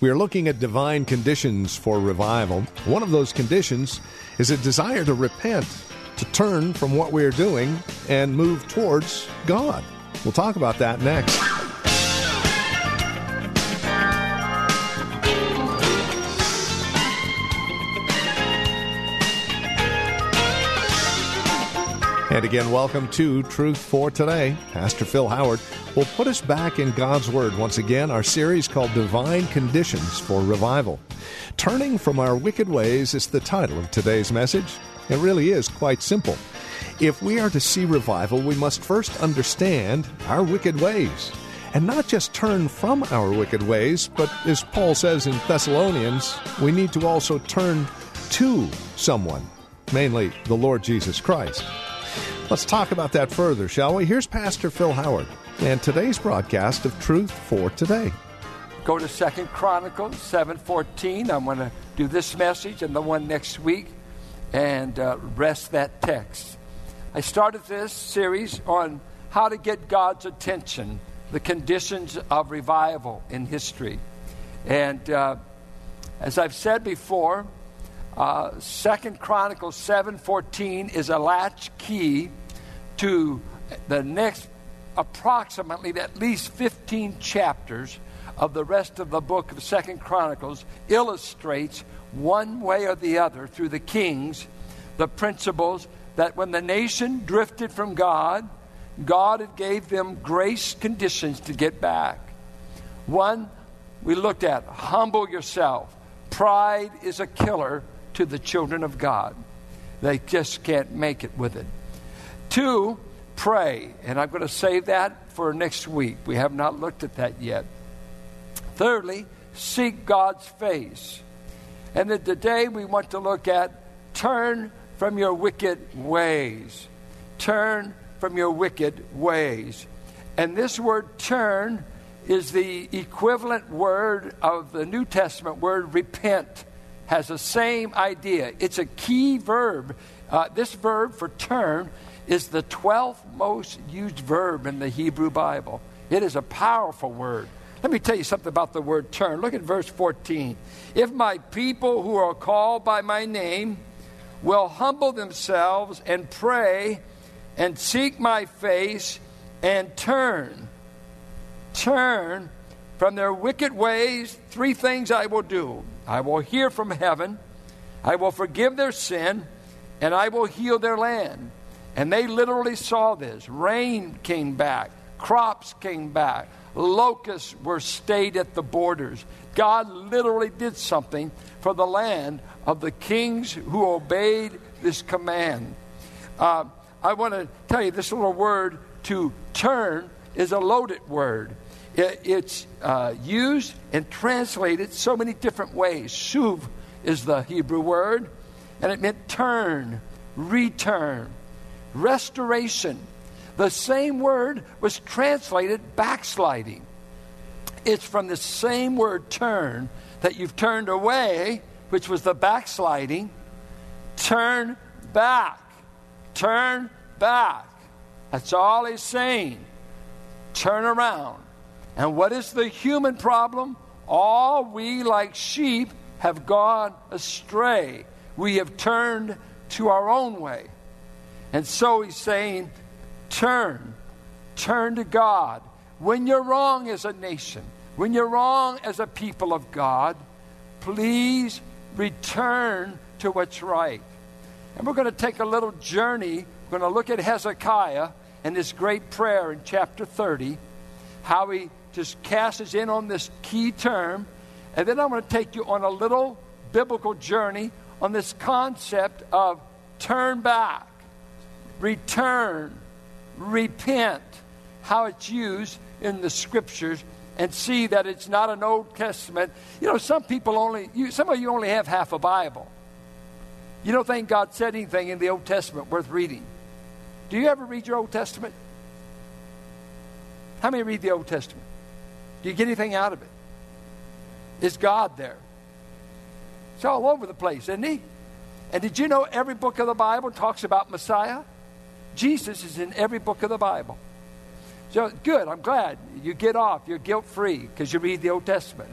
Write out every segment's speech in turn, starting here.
We are looking at divine conditions for revival. One of those conditions is a desire to repent, to turn from what we are doing and move towards God. We'll talk about that next. And again, welcome to Truth for Today. Pastor Phil Howard will put us back in God's Word once again, our series called Divine Conditions for Revival. Turning from our wicked ways is the title of today's message. It really is quite simple. If we are to see revival, we must first understand our wicked ways. And not just turn from our wicked ways, but as Paul says in Thessalonians, we need to also turn to someone, mainly the Lord Jesus Christ. Let's talk about that further, shall we? Here's Pastor Phil Howard and today's broadcast of Truth for Today. Go to Second Chronicles 7.14. I'm going to do this message and the one next week and uh, rest that text. I started this series on how to get God's attention, the conditions of revival in history. And uh, as I've said before, uh, Second Chronicles 7:14 is a latch key to the next approximately at least 15 chapters of the rest of the book of Second Chronicles illustrates one way or the other through the kings the principles that when the nation drifted from God, God had gave them grace conditions to get back. One we looked at humble yourself. Pride is a killer to the children of God. They just can't make it with it. Two, pray. And I'm going to save that for next week. We have not looked at that yet. Thirdly, seek God's face. And then today we want to look at turn from your wicked ways. Turn from your wicked ways. And this word turn is the equivalent word of the New Testament word repent has the same idea. It's a key verb. Uh, this verb for turn is the 12th most used verb in the Hebrew Bible. It is a powerful word. Let me tell you something about the word turn. Look at verse 14. If my people who are called by my name will humble themselves and pray and seek my face and turn, turn from their wicked ways, three things I will do. I will hear from heaven, I will forgive their sin, and I will heal their land. And they literally saw this. Rain came back, crops came back, locusts were stayed at the borders. God literally did something for the land of the kings who obeyed this command. Uh, I want to tell you this little word to turn is a loaded word. It, it's uh, used and translated so many different ways. Shuv is the Hebrew word, and it meant turn, return, restoration. The same word was translated backsliding. It's from the same word turn that you've turned away, which was the backsliding. Turn back. Turn back. That's all he's saying. Turn around. And what is the human problem? All we, like sheep, have gone astray. We have turned to our own way. And so he's saying, turn, turn to God. When you're wrong as a nation, when you're wrong as a people of God, please return to what's right. And we're going to take a little journey. We're going to look at Hezekiah and this great prayer in chapter 30, how he just casts us in on this key term. And then I'm going to take you on a little biblical journey on this concept of turn back return, repent, how it's used in the scriptures and see that it's not an Old Testament. You know, some people only, you, some of you only have half a Bible. You don't think God said anything in the Old Testament worth reading. Do you ever read your Old Testament? How many read the Old Testament? Do you get anything out of it? Is God there? It's all over the place, isn't he? And did you know every book of the Bible talks about Messiah? Jesus is in every book of the Bible. So good, I'm glad. You get off, you're guilt free because you read the Old Testament.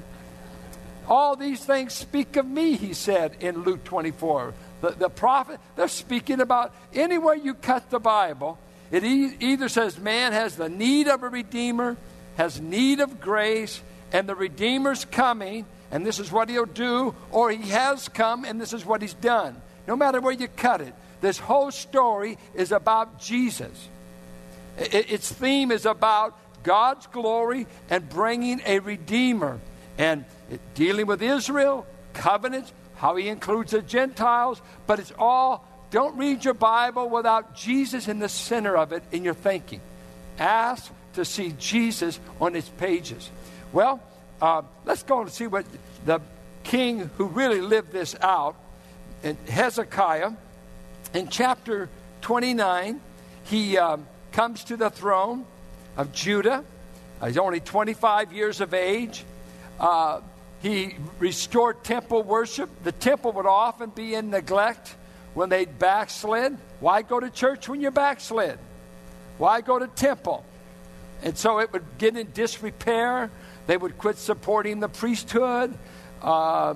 All these things speak of me, he said in Luke 24. The, the prophet, they're speaking about anywhere you cut the Bible, it e- either says man has the need of a redeemer, has need of grace, and the redeemer's coming, and this is what he'll do, or he has come and this is what he's done. No matter where you cut it, this whole story is about Jesus. Its theme is about God's glory and bringing a redeemer and dealing with Israel, covenants, how he includes the Gentiles, but it's all, don't read your Bible without Jesus in the center of it in your thinking. Ask to see Jesus on its pages. Well, uh, let's go and see what the king who really lived this out, Hezekiah, in chapter 29, he. Um, comes to the throne of Judah. Uh, he's only 25 years of age. Uh, he restored temple worship. The temple would often be in neglect when they'd backslid. Why go to church when you're backslid? Why go to temple? And so it would get in disrepair. They would quit supporting the priesthood. Uh,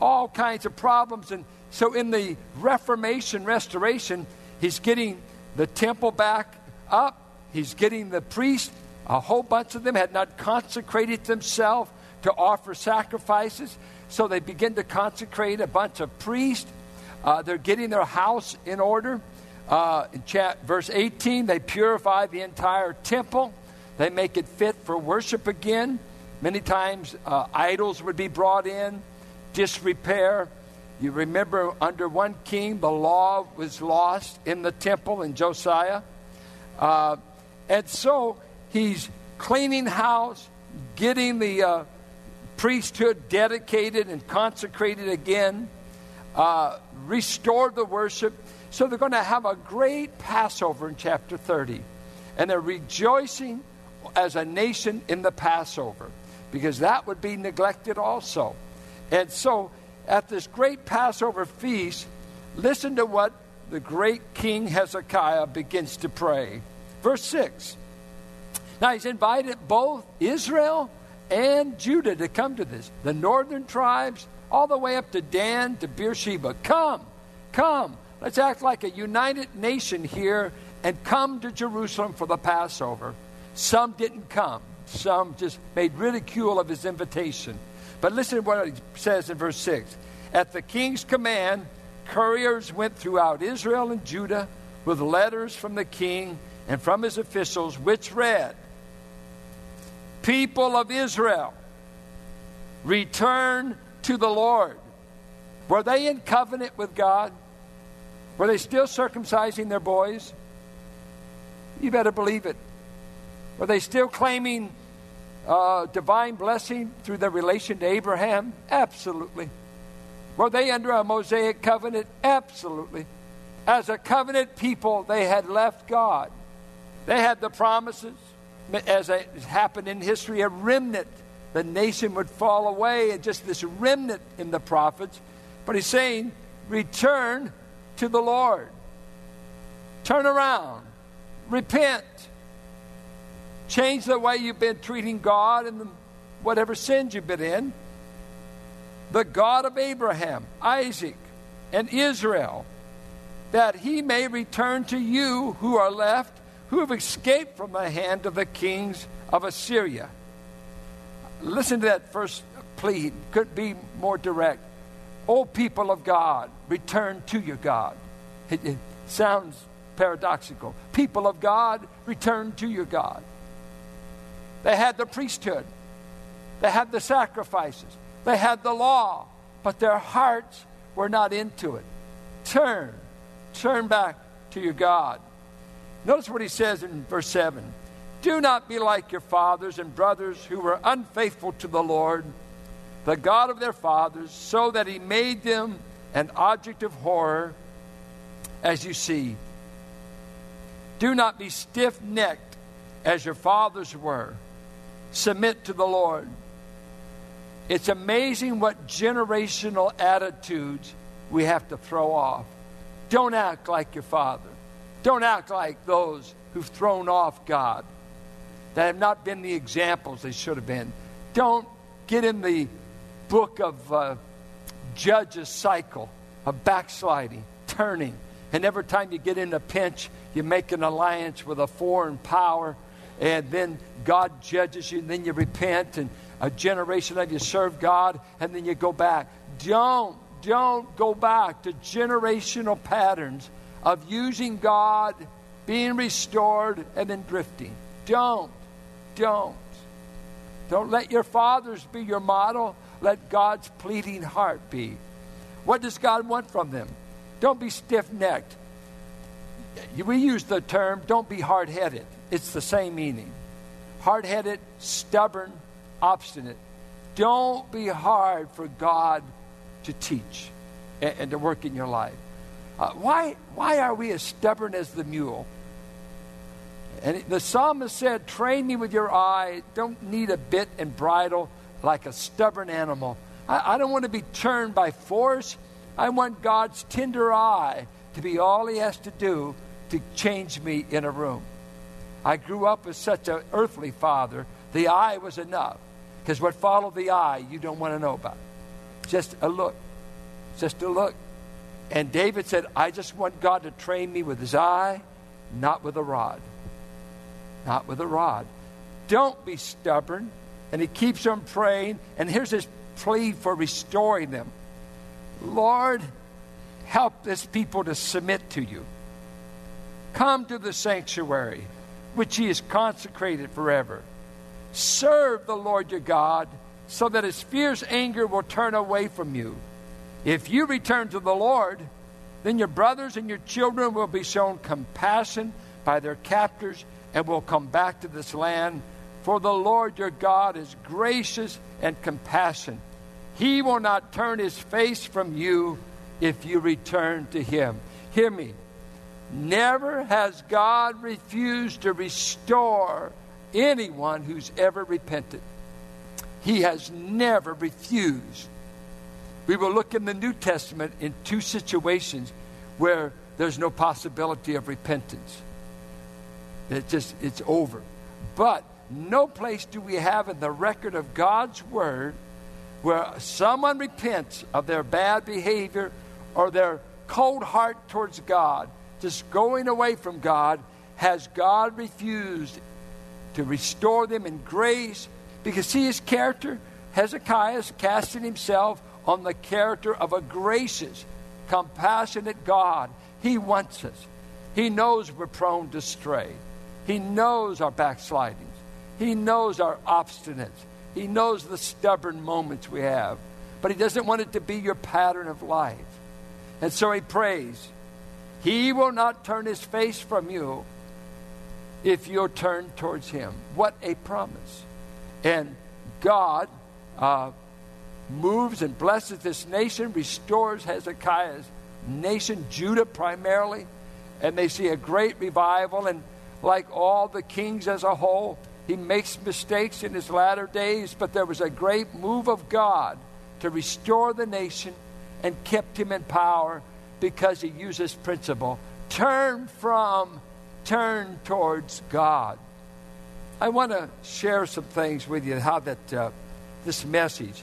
all kinds of problems. And so in the Reformation, restoration, he's getting the temple back up. He's getting the priests, a whole bunch of them had not consecrated themselves to offer sacrifices. So they begin to consecrate a bunch of priests. Uh, they're getting their house in order. Uh, in chat, verse 18, they purify the entire temple. They make it fit for worship again. Many times uh, idols would be brought in, disrepair. You remember under one king, the law was lost in the temple in Josiah. Uh, and so he's cleaning house, getting the uh, priesthood dedicated and consecrated again, uh, restored the worship. So they're going to have a great Passover in chapter 30. And they're rejoicing as a nation in the Passover because that would be neglected also. And so at this great Passover feast, listen to what the great King Hezekiah begins to pray. Verse 6. Now he's invited both Israel and Judah to come to this. The northern tribes, all the way up to Dan to Beersheba. Come, come. Let's act like a united nation here and come to Jerusalem for the Passover. Some didn't come, some just made ridicule of his invitation. But listen to what he says in verse 6. At the king's command, couriers went throughout Israel and Judah with letters from the king and from his officials, which read, People of Israel, return to the Lord. Were they in covenant with God? Were they still circumcising their boys? You better believe it. Were they still claiming uh, divine blessing through their relation to Abraham? Absolutely. Were they under a Mosaic covenant? Absolutely. As a covenant people, they had left God. They had the promises, as it happened in history, a remnant. The nation would fall away, and just this remnant in the prophets. But he's saying, return to the Lord. Turn around. Repent. Change the way you've been treating God and whatever sins you've been in the God of Abraham, Isaac, and Israel, that he may return to you who are left, who have escaped from the hand of the kings of Assyria. Listen to that first plea, could be more direct. O people of God, return to your God. It, it sounds paradoxical. People of God, return to your God. They had the priesthood, they had the sacrifices, they had the law, but their hearts were not into it. Turn, turn back to your God. Notice what he says in verse 7 Do not be like your fathers and brothers who were unfaithful to the Lord, the God of their fathers, so that he made them an object of horror, as you see. Do not be stiff necked as your fathers were. Submit to the Lord. It's amazing what generational attitudes we have to throw off. Don't act like your father. Don't act like those who've thrown off God, that have not been the examples they should have been. Don't get in the book of uh, Judges cycle of backsliding, turning. And every time you get in a pinch, you make an alliance with a foreign power, and then God judges you, and then you repent, and a generation of you serve God, and then you go back. Don't, don't go back to generational patterns of using God, being restored, and then drifting. Don't, don't. Don't let your fathers be your model. Let God's pleading heart be. What does God want from them? Don't be stiff necked. We use the term, don't be hard headed. It's the same meaning. Hard headed, stubborn, obstinate. Don't be hard for God to teach and, and to work in your life. Uh, why, why are we as stubborn as the mule? And the psalmist said, Train me with your eye. Don't need a bit and bridle like a stubborn animal. I, I don't want to be turned by force. I want God's tender eye to be all He has to do to change me in a room. I grew up with such an earthly father, the eye was enough. Because what followed the eye, you don't want to know about. Just a look. Just a look. And David said, I just want God to train me with his eye, not with a rod. Not with a rod. Don't be stubborn. And he keeps on praying. And here's his plea for restoring them Lord, help this people to submit to you. Come to the sanctuary, which he has consecrated forever. Serve the Lord your God, so that his fierce anger will turn away from you. If you return to the Lord, then your brothers and your children will be shown compassion by their captors and will come back to this land. For the Lord your God is gracious and compassionate. He will not turn his face from you if you return to him. Hear me. Never has God refused to restore anyone who's ever repented. He has never refused. We will look in the New Testament in two situations where there's no possibility of repentance. It just it's over. But no place do we have in the record of God's word where someone repents of their bad behavior or their cold heart towards God, just going away from God, has God refused to restore them in grace because see his character. Hezekiah is casting himself on the character of a gracious compassionate god. He wants us. He knows we're prone to stray. He knows our backslidings. He knows our obstinance. He knows the stubborn moments we have. But he doesn't want it to be your pattern of life. And so he prays he will not turn his face from you if you'll turn towards Him. What a promise. And God uh, moves and blesses this nation, restores Hezekiah's nation, Judah primarily, and they see a great revival. And like all the kings as a whole, he makes mistakes in his latter days, but there was a great move of God to restore the nation and kept him in power because he used this principle turn from turn towards God. I want to share some things with you how that uh, this message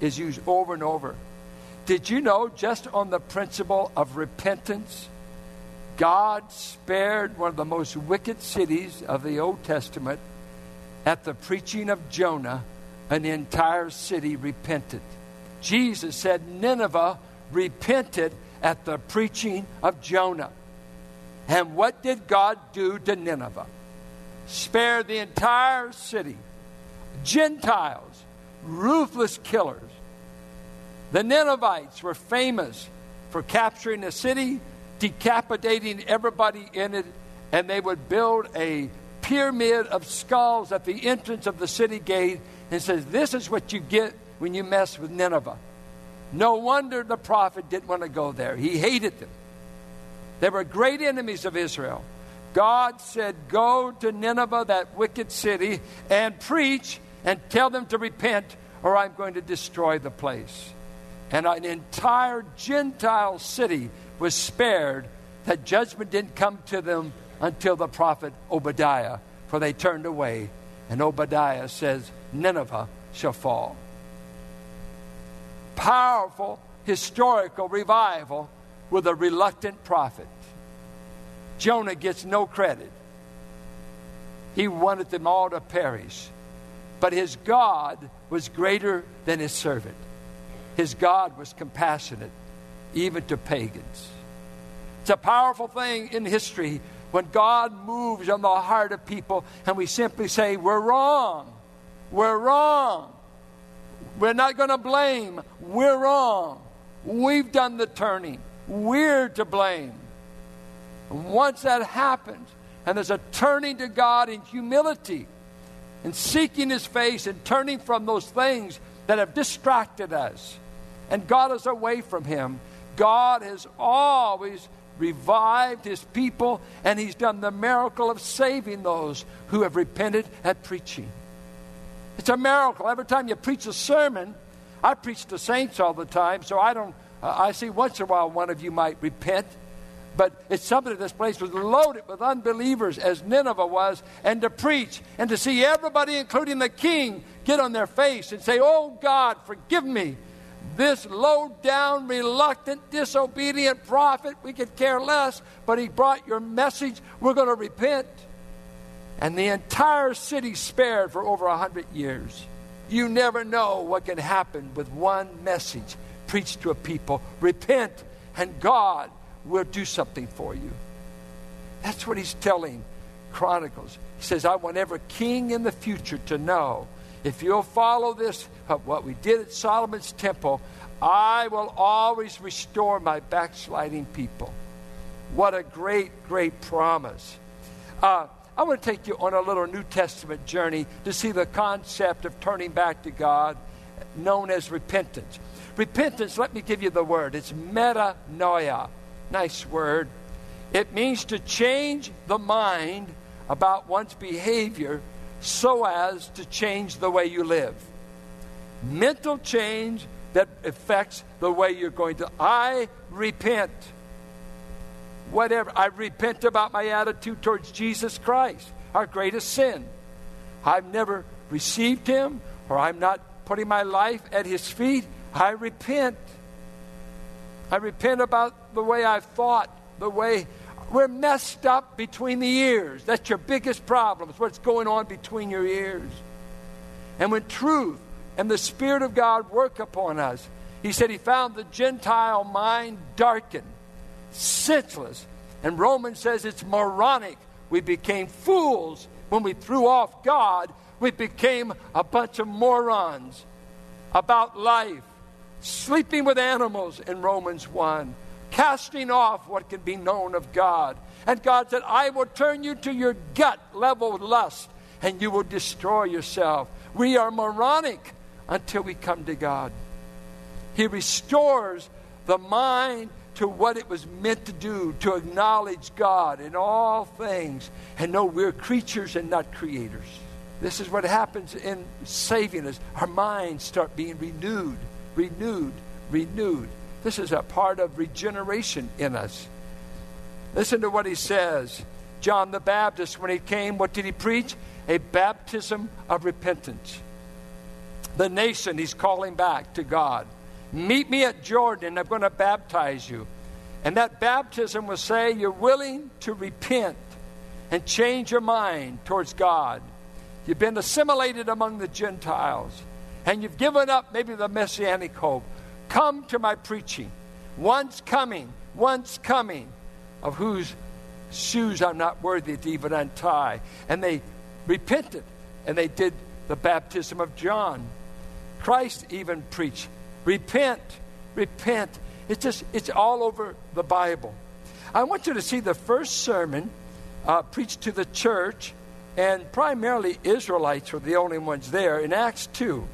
is used over and over. Did you know just on the principle of repentance, God spared one of the most wicked cities of the Old Testament at the preaching of Jonah, an entire city repented. Jesus said Nineveh repented at the preaching of Jonah. And what did God do to Nineveh? Spare the entire city. Gentiles, ruthless killers. The Ninevites were famous for capturing a city, decapitating everybody in it, and they would build a pyramid of skulls at the entrance of the city gate and says, This is what you get when you mess with Nineveh. No wonder the prophet didn't want to go there. He hated them. They were great enemies of Israel. God said, Go to Nineveh, that wicked city, and preach and tell them to repent, or I'm going to destroy the place. And an entire Gentile city was spared. That judgment didn't come to them until the prophet Obadiah, for they turned away. And Obadiah says, Nineveh shall fall. Powerful historical revival with a reluctant prophet. Jonah gets no credit. He wanted them all to perish. But his God was greater than his servant. His God was compassionate, even to pagans. It's a powerful thing in history when God moves on the heart of people and we simply say, We're wrong. We're wrong. We're not going to blame. We're wrong. We've done the turning. We're to blame. Once that happens, and there's a turning to God in humility and seeking His face and turning from those things that have distracted us and got us away from Him, God has always revived His people and He's done the miracle of saving those who have repented at preaching. It's a miracle. Every time you preach a sermon, I preach to saints all the time, so I don't. Uh, I see once in a while one of you might repent but it's something this place was loaded with unbelievers, as Nineveh was, and to preach and to see everybody, including the king, get on their face and say, Oh God, forgive me. This low down, reluctant, disobedient prophet, we could care less, but he brought your message. We're going to repent. And the entire city spared for over a hundred years. You never know what can happen with one message preached to a people. Repent, and God will do something for you. That's what he's telling Chronicles. He says, I want every king in the future to know if you'll follow this, uh, what we did at Solomon's temple, I will always restore my backsliding people. What a great, great promise. Uh, I want to take you on a little New Testament journey to see the concept of turning back to God, known as repentance. Repentance, let me give you the word. It's metanoia. Nice word. It means to change the mind about one's behavior so as to change the way you live. Mental change that affects the way you're going to. I repent. Whatever. I repent about my attitude towards Jesus Christ, our greatest sin. I've never received Him, or I'm not putting my life at His feet. I repent. I repent about the way I've thought, the way we're messed up between the ears. That's your biggest problem, is what's going on between your ears. And when truth and the Spirit of God work upon us, he said he found the Gentile mind darkened, senseless. And Romans says it's moronic. We became fools when we threw off God. We became a bunch of morons about life sleeping with animals in Romans 1, casting off what can be known of God. And God said, I will turn you to your gut level lust, and you will destroy yourself. We are moronic until we come to God. He restores the mind to what it was meant to do, to acknowledge God in all things, and know we're creatures and not creators. This is what happens in saving us. Our minds start being renewed renewed, renewed. This is a part of regeneration in us. Listen to what he says. John the Baptist, when he came, what did he preach? A baptism of repentance. The nation he's calling back to God. Meet me at Jordan, I'm going to baptize you. And that baptism will say you're willing to repent and change your mind towards God. You've been assimilated among the Gentiles and you've given up maybe the messianic hope, come to my preaching. Once coming, once coming, of whose shoes I'm not worthy to even untie. And they repented and they did the baptism of John. Christ even preached, repent, repent. It's just, it's all over the Bible. I want you to see the first sermon uh, preached to the church and primarily Israelites were the only ones there. In Acts 2,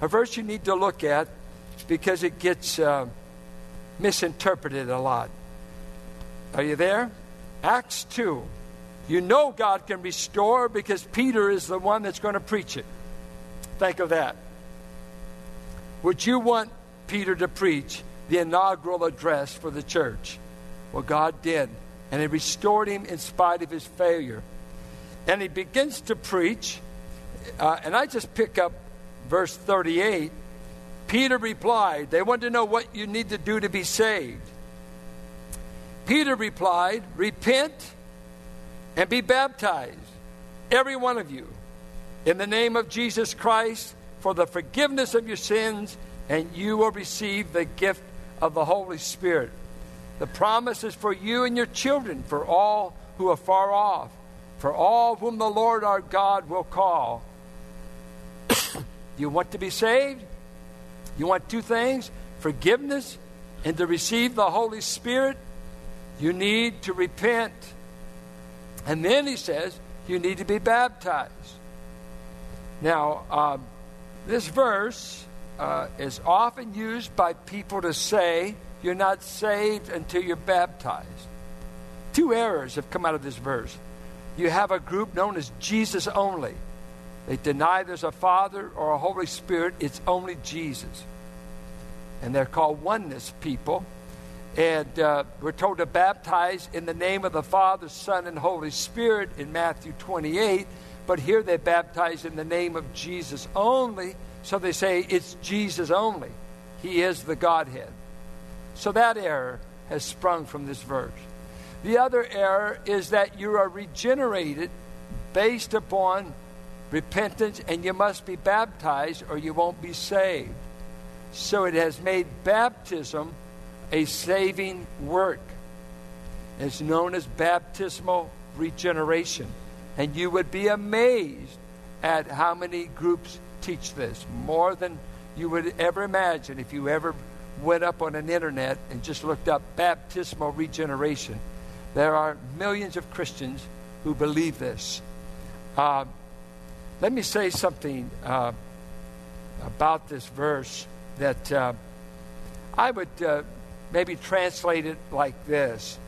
a verse you need to look at because it gets uh, misinterpreted a lot. Are you there? Acts 2. You know God can restore because Peter is the one that's going to preach it. Think of that. Would you want Peter to preach the inaugural address for the church? Well, God did. And He restored him in spite of his failure. And he begins to preach. Uh, and I just pick up verse 38. Peter replied, They want to know what you need to do to be saved. Peter replied, Repent and be baptized, every one of you, in the name of Jesus Christ for the forgiveness of your sins, and you will receive the gift of the Holy Spirit. The promise is for you and your children, for all who are far off, for all whom the Lord our God will call. you want to be saved? You want two things forgiveness and to receive the Holy Spirit? You need to repent. And then he says, you need to be baptized. Now, um, this verse uh, is often used by people to say you're not saved until you're baptized. Two errors have come out of this verse. You have a group known as Jesus only. They deny there's a Father or a Holy Spirit, it's only Jesus. And they're called oneness people. And uh, we're told to baptize in the name of the Father, Son, and Holy Spirit in Matthew 28. But here they baptize in the name of Jesus only. So they say it's Jesus only. He is the Godhead. So that error has sprung from this verse. The other error is that you are regenerated based upon repentance and you must be baptized or you won't be saved. So it has made baptism a saving work. It's known as baptismal regeneration. And you would be amazed at how many groups teach this. More than you would ever imagine if you ever went up on an internet and just looked up baptismal regeneration. There are millions of Christians who believe this. Uh, let me say something uh, about this verse that uh, I would uh, maybe translate it like this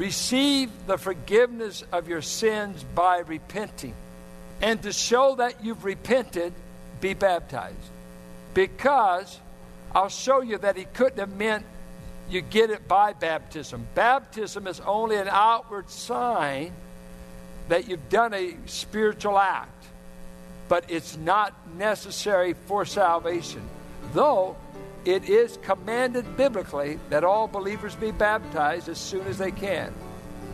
Receive the forgiveness of your sins by repenting. And to show that you've repented, be baptized. Because I'll show you that he couldn't have meant you get it by baptism. Baptism is only an outward sign that you've done a spiritual act, but it's not necessary for salvation. Though it is commanded biblically that all believers be baptized as soon as they can.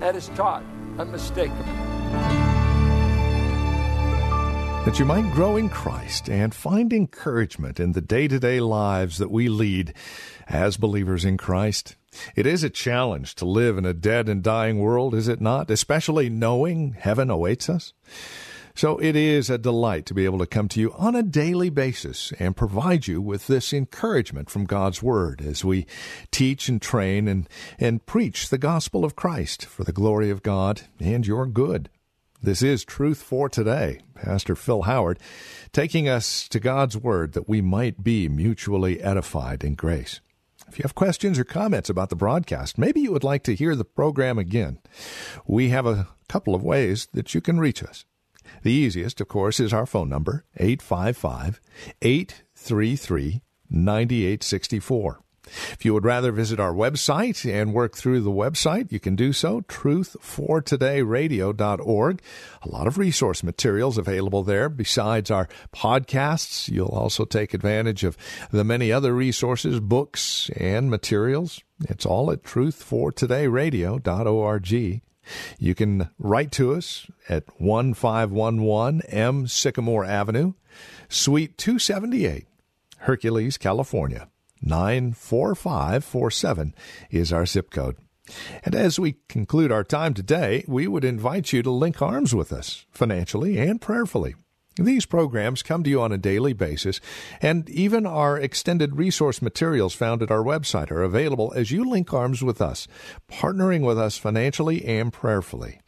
That is taught unmistakably. That you might grow in Christ and find encouragement in the day to day lives that we lead as believers in Christ. It is a challenge to live in a dead and dying world, is it not? Especially knowing heaven awaits us. So it is a delight to be able to come to you on a daily basis and provide you with this encouragement from God's Word as we teach and train and, and preach the gospel of Christ for the glory of God and your good. This is Truth for Today. Pastor Phil Howard taking us to God's Word that we might be mutually edified in grace. If you have questions or comments about the broadcast, maybe you would like to hear the program again, we have a couple of ways that you can reach us. The easiest, of course, is our phone number, 855 833 9864. If you would rather visit our website and work through the website, you can do so, truthfortodayradio.org. A lot of resource materials available there. Besides our podcasts, you'll also take advantage of the many other resources, books, and materials. It's all at truthfortodayradio.org. You can write to us at 1511 M Sycamore Avenue, Suite 278, Hercules, California. 94547 is our zip code. And as we conclude our time today, we would invite you to link arms with us financially and prayerfully. These programs come to you on a daily basis, and even our extended resource materials found at our website are available as you link arms with us, partnering with us financially and prayerfully.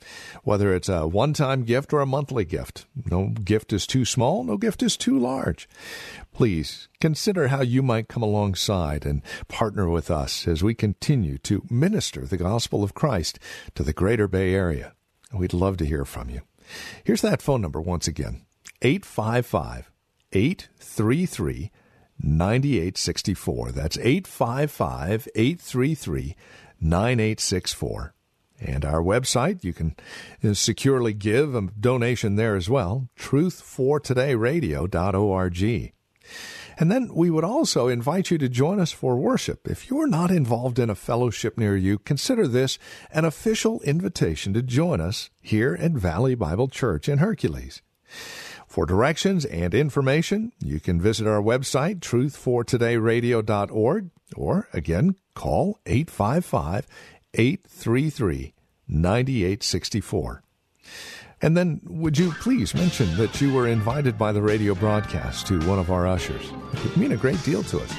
Whether it's a one time gift or a monthly gift, no gift is too small, no gift is too large. Please consider how you might come alongside and partner with us as we continue to minister the gospel of Christ to the greater Bay Area. We'd love to hear from you. Here's that phone number once again 855 833 9864. That's 855 833 9864. And our website, you can uh, securely give a donation there as well, truthfortodayradio.org. And then we would also invite you to join us for worship. If you're not involved in a fellowship near you, consider this an official invitation to join us here at Valley Bible Church in Hercules. For directions and information, you can visit our website, truthfortodayradio.org, or again, call 855 833 9864. And then, would you please mention that you were invited by the radio broadcast to one of our ushers? It would mean a great deal to us.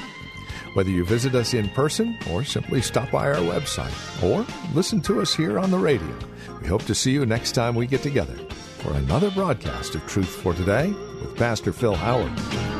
Whether you visit us in person or simply stop by our website or listen to us here on the radio, we hope to see you next time we get together for another broadcast of Truth for Today with Pastor Phil Howard.